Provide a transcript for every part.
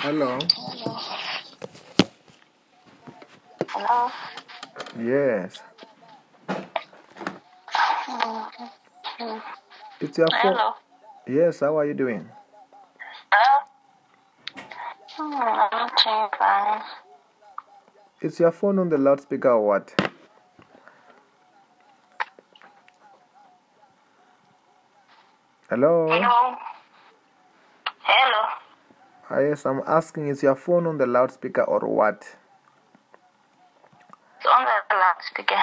Hello. Hello. Yes. Mm-hmm. It's your phone. Hello. Yes. How are you doing? Hello. I'm doing fine. Is your phone on the loudspeaker or what? Hello. Hello. Hello. Ah, yes, I'm asking. Is your phone on the loudspeaker or what? It's on the loudspeaker.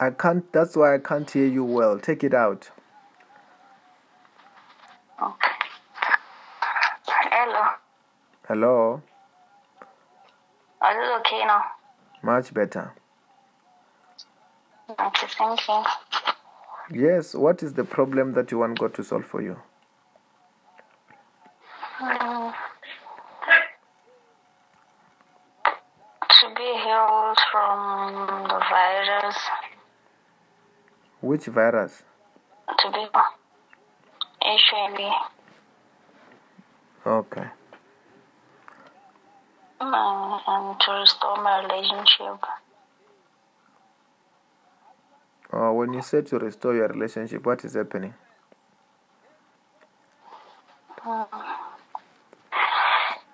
I can't. That's why I can't hear you well. Take it out. Okay. Hello. Hello. Are you okay now? Much better. Okay, thank you. Yes. What is the problem that you want God to solve for you? Mm. To be from the virus, Which virus? to be HIV, Okay. mm, and to restore my relationship. Uh, when you say to restore your relationship, what is happening? Mm.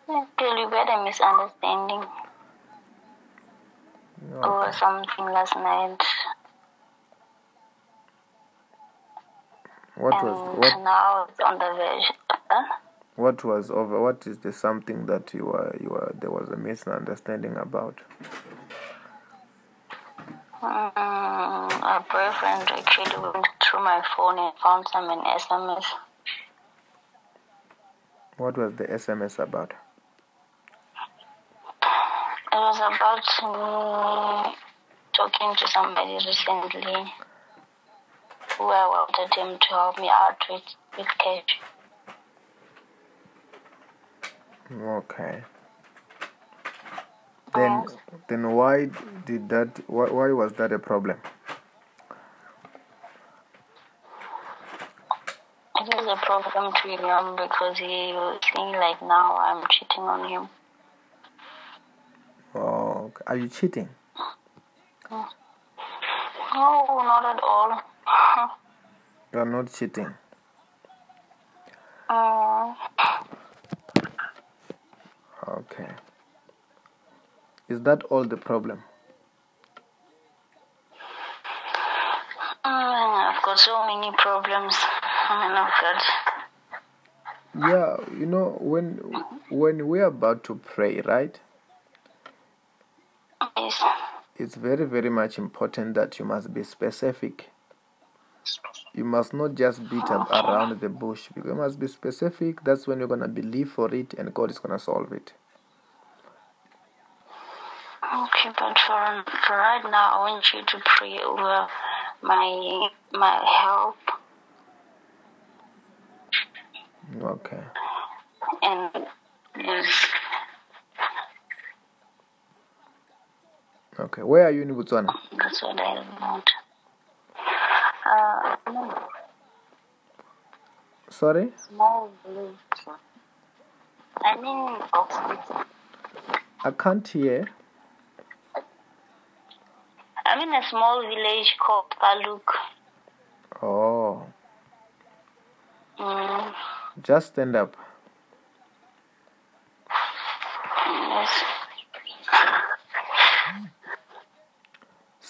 Actually, we had a misunderstanding over Okay. Something last night, What and was what? now it's on the verge. Huh? What was over? What is the something that you were you were there was a misunderstanding about? Mm, a boyfriend actually went through my phone and found some in SMS. What was the SMS about? It was about me talking to somebody recently who I wanted him to help me out with, with cash. Okay. Then then why did that? Why, why was that a problem? It is a problem to him because he was saying like now I'm cheating on him. Oh, are you cheating? No, not at all. You are not cheating. Mm, Okay. Is that all the problem? mm, I've got so many problems. I mean, I've got Yeah, you know when when we're about to pray, right? yes. It's very very much important that you must be specific. You must not just beat up around the bush. You must be specific. That's when you're gonna believe for it, and God is gonna solve it. Okay, but for, for right now, I want you to pray over my my help Okay. and yes, Okay. Where are you in Botswana? that's what I want. Uh, no, Sorry. small village. I mean, Oxford. I can't hear. I'm in a small village called Paluk. Oh, Mm, just stand up. yes, I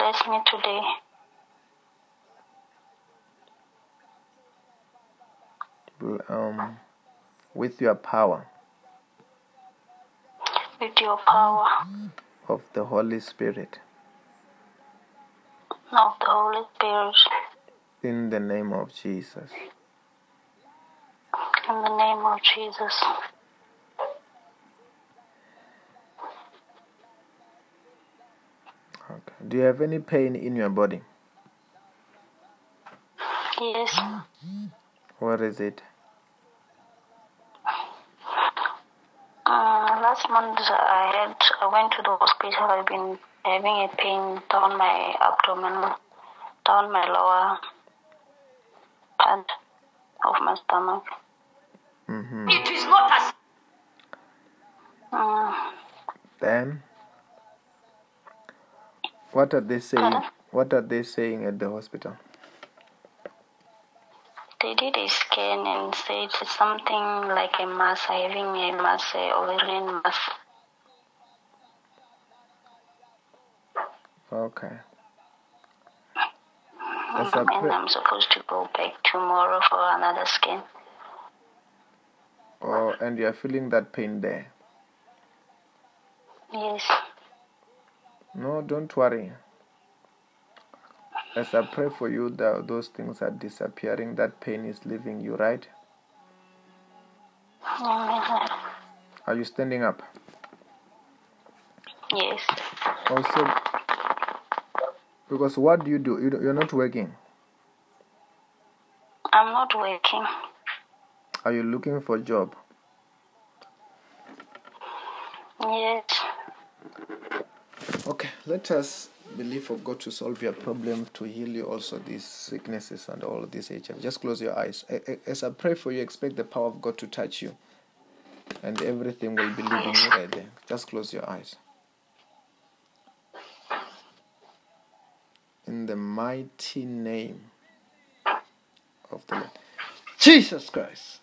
Bless me today. Um, with your power with your power of the Holy Spirit. of the Holy Spirit. In the name of Jesus. In the name of Jesus. Okay. Do you have any pain in your body? Yes. Where is it? Uh, last month I had I went to the hospital. I've been having a pain down my abdomen, down my lower part of my stomach. Mm-hmm. It is not as Mm. Then, what are they saying? Pardon? What are they saying at the hospital? They did a scan and said something like a mass, having a mass, a ovarian mass. Okay. Mm-hmm. As I and I'm supposed to go back tomorrow for another scan. oh, and you are feeling that pain there. Yes. No, don't worry. As I pray for you, that those things are disappearing. That pain is leaving you, right? Are you standing up? Yes. Also, because what do you do? You, you're not working. I'm not working. Are you looking for a job? Yes. Okay, let us believe for God to solve your problem, to heal you also these sicknesses and all of this HIV. Just close your eyes. As I pray for you, expect the power of God to touch you, and everything will be leaving you right there. Just close your eyes. In the mighty name of the Lord Jesus Christ,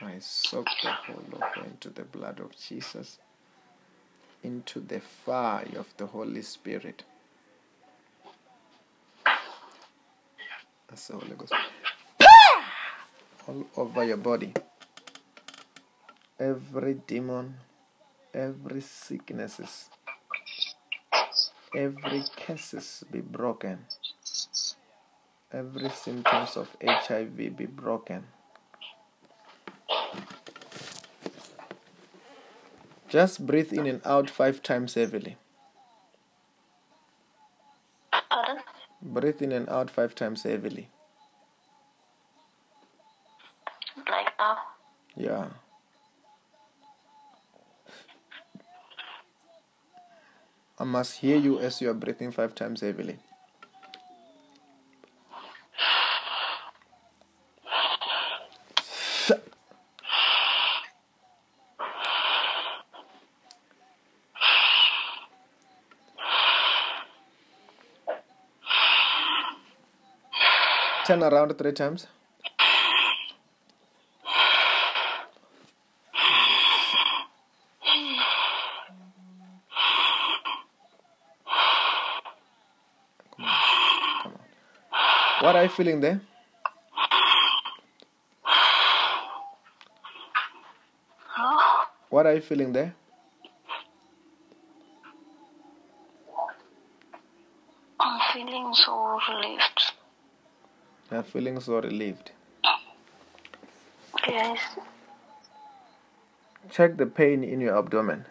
I soak the whole of into the blood of Jesus into the fire of the Holy Spirit. That's the Holy Ghost. All over your body. Every demon, every sicknesses, every curses be broken. Every symptoms of HIV be broken. Just breathe in and out five times heavily. Pardon? Breathe in and out five times heavily. Like now? Yeah. I must hear you as you are breathing five times heavily. Turn around three times. Come on. Come on. What are you feeling there? What are you feeling there? I'm feeling so relieved. You're feeling so relieved. Yes. Check the pain in your abdomen.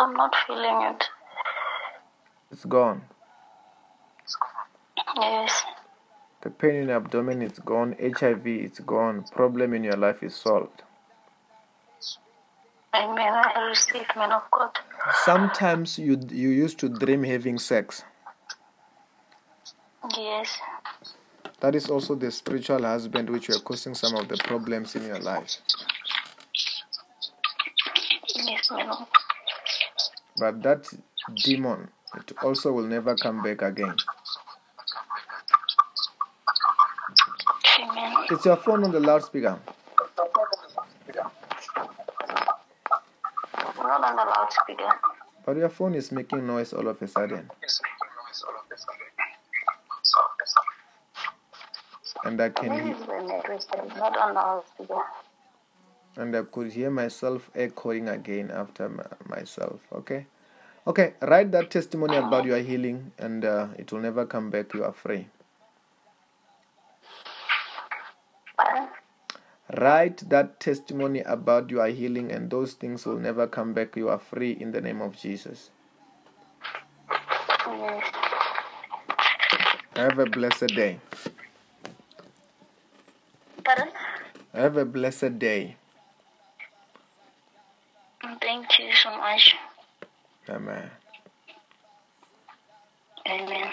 I'm not feeling it. It's gone. Yes. The pain in your abdomen is gone. HIV is gone. Problem in your life is solved. Amen. I receive, man of God. Sometimes you you used to dream having sex. Yes. That is also the spiritual husband which were causing some of the problems in your life. Yes, But that demon, it also will never come back again. Amen. It's your phone on the loudspeaker. Not on the loudspeaker. But your phone is making noise all of a sudden. And I can hear, it's the network, but it's not on the loudspeaker. and I could hear myself echoing again after my, myself. Okay, okay. Write that testimony about your healing, and uh, it will never come back. You are free. Pardon? Write that testimony about your healing, and those things will never come back. You are free in the name of Jesus. Have a blessed day. Pardon? Have a blessed day. Thank you so much. Amen. Amen.